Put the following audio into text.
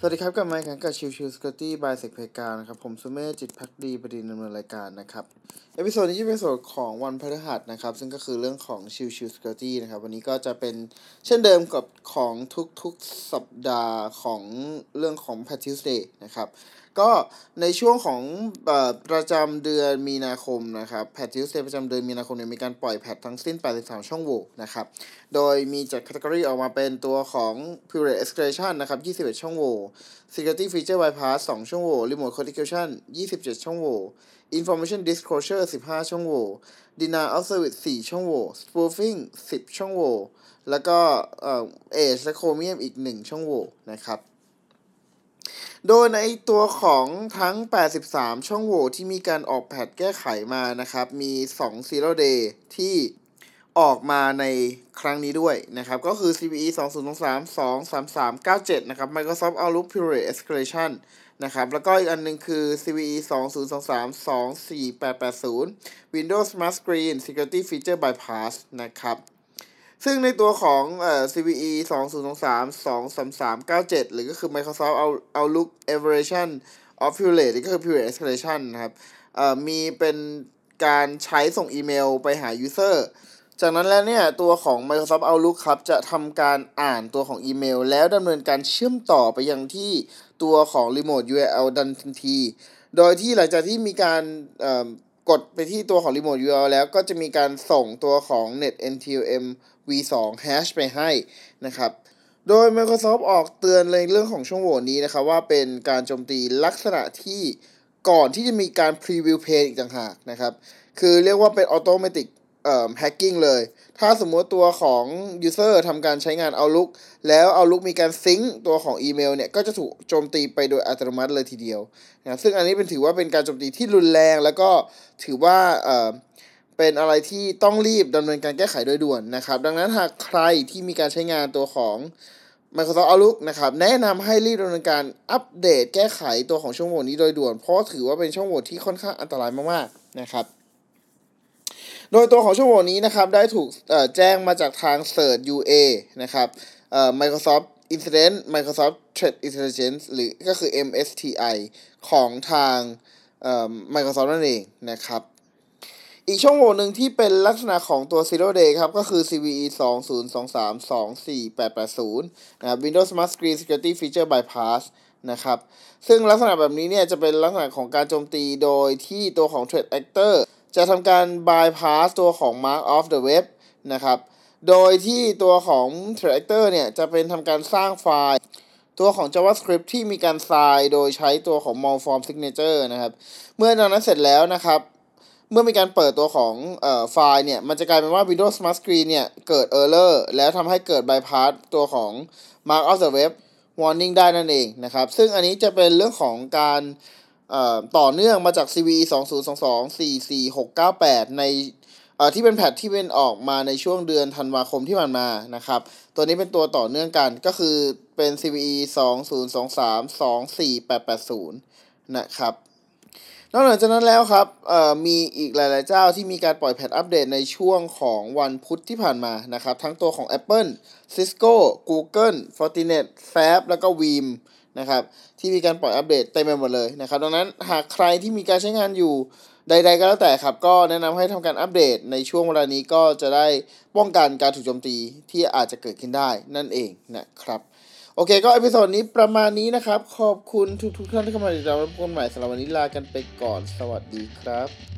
สวัสดีครับกลับมาอีกครั้งกับ Chill Chill Security by SecPega นะครับ ผมสุเมธจิตภักดีบดินทร์ดำเนินรายการนะครับ episode นี้จะเป็นส่วนของวันพฤหัสนะครับ ซึ่งก็คือเรื่องของ Chill Chill Security นะครับ วันนี้ก็จะเป็นเช่นเดิมกับของทุกๆสัปดาห์ของเรื่องของ Patch Tuesday นะครับก็ในช่วงของอประจำเดือนมีนาคมนะครับแพท Tuesday ประจำเดือนมีนาคมเนี่ยมีการปล่อย patch ทั้งสิ้น 83 ช่องโหว่นะครับ โดยมีจัด category ออกมาเป็นตัวของ Period Escalation นะครับ 21 ช่องโหว่ Security Feature Bypass 2 ช่องโหว่ Remote Configuration 27 ช่องโหว่ Information Disclosure 15 ช่องโหว่ Denial of Service 4 ช่องโหว่ Spoofing 10 ช่องโหว่ แล้วก็เอ่อ Age และ Chromium อีก 1 ช่องโหว่นะครับ โดยในตัวของทั้ง 83 ช่องโหว่ที่มีการออกแพทแก้ไขมานะครับ มี 2 Zero Day ที่ออกมาในครั้งนี้ด้วยนะครับ ก็คือ CVE 2023 23397 นะครับ Microsoft Outlook Period Escalation นะครับ แล้วก็อีกอันหนึงคือ CVE 2023 24880 Windows Smart Screen Security Feature Bypass นะครับ ซึ่งในตัวของเอ่อ CVE 2023 23397 หรือก็คือ Microsoft Outlook Evaluation of Period ก็คือ Period Escalation นะครับเอ่อมีเป็นการใช้ส่งอีเมลไปหา user จากนั้นแล้วเนี่ย ตัวของ Microsoft Outlook ครับจะทำการอ่านตัวของอีเมล แล้วดำเนินการเชื่อมต่อไปยังที่ตัวของ Remote URL ดันทันที โดยที่หลังจากที่มีการ กดไปที่ตัวของรีโมท URL แล้วก็จะมีการส่งตัวของ Net NTLM v2 hash ไปให้นะครับ โดย Microsoft ออกเตือนในเรื่องของช่องโหว่นี้นะครับ ว่าเป็นการโจมตีลักษณะที่ก่อนที่จะมีการ preview page อีกต่างหากนะครับ คือเรียกว่าเป็น automatic เอ่อ hacking เลย ถ้าสมมติตัวของ user ทำการใช้งาน Outlook แล้ว Outlook มีการซิงค์ตัวของอีเมลเนี่ย ก็จะถูกโจมตีไปโดยอัตโนมัติเลยทีเดียวนะซึ่งอันนี้เป็นถือว่าเป็นการโจมตีที่รุนแรงแล้วก็ถือว่าเเป็นอะไรที่ต้องรีบดำเนินการแก้ไขโดยด่วนนะครับ ดังนั้นหากใครที่มีการใช้งานตัวของ Microsoft Outlook นะครับ แนะนำให้รีบดำเนินการอัปเดตแก้ไขตัวของช่องโหว่นี้โดยด่วน เพราะถือว่าเป็นช่องโหว่ที่ค่อนข้างอันตรายมากๆนะครับ โดยตัวของช่องโหว่นี้นะครับได้ถูกแจ้งมาจากทาง Cert UA นะครับ Microsoft Incident Microsoft Threat Intelligence หรือก็คือ MSTI ของทาง Microsoft นั่นเองนะครับ อีกช่องโหว่หนึ่งที่เป็นลักษณะของตัว Zero Day ครับ ก็คือ CVE 2023 24880นะครับ Windows Smart Screen Security Feature Bypass นะครับ ซึ่งลักษณะแบบนี้เนี่ยจะเป็นลักษณะของการโจมตีโดยที่ตัวของ Threat Actor จะทำการ bypass ตัวของ Mark of the Web นะครับ โดยที่ตัวของ tractor เนี่ย จะเป็นทำการสร้างไฟล์ ตัวของ JavaScript ที่มีการทรายโดยใช้ตัวของ malform signature นะครับ เมื่อดังนั้นเสร็จแล้วนะครับเมื่อมีการเปิดตัวของออไฟล์เนี่ย มันจะกลายเป็นว่า Windows Smart Screen เนี่ย เกิด error แล้วทำให้เกิด bypass ตัวของ Mark of the Web warning ได้นั่นเองนะครับ ซึ่งอันนี้จะเป็นเรื่องของการ ต่อเนื่องมาจาก CVE 2022 44698 ในเอ่อที่เป็นแพทที่เป็นออกมาในช่วงเดือนธันวาคมที่ผ่านมานะครับ ตัวนี้เป็นตัวต่อเนื่องกันก็คือเป็น CVE 2023 24880 นะครับ นอกจากนั้นแล้วครับมีอีกหลาย ๆ เจ้าที่มีการปล่อยแพทอัปเดตในช่วงของวันพุธที่ผ่านมานะครับ ทั้งตัวของ Apple Cisco Google Fortinet Fab แล้วก็ Veeam นะครับที่มีการปล่อยอัปเดตเต็มไปหมดเลยนะครับดังนั้นหากใครที่มีการใช้งานอยู่ใด ๆ ก็แล้วแต่ครับ ก็แนะนำให้ทำการอัปเดตในช่วงเวลานี้ก็จะได้ป้องกันการถูกโจมตีที่อาจจะเกิดขึ้นได้นั่นเองนะครับโอเคก็ episode นี้ประมาณนี้นะครับ ขอบคุณทุกๆท่านที่เข้ามาติดตามรับชมใหม่สำหรับวันนี้ลากันไปก่อนสวัสดีครับ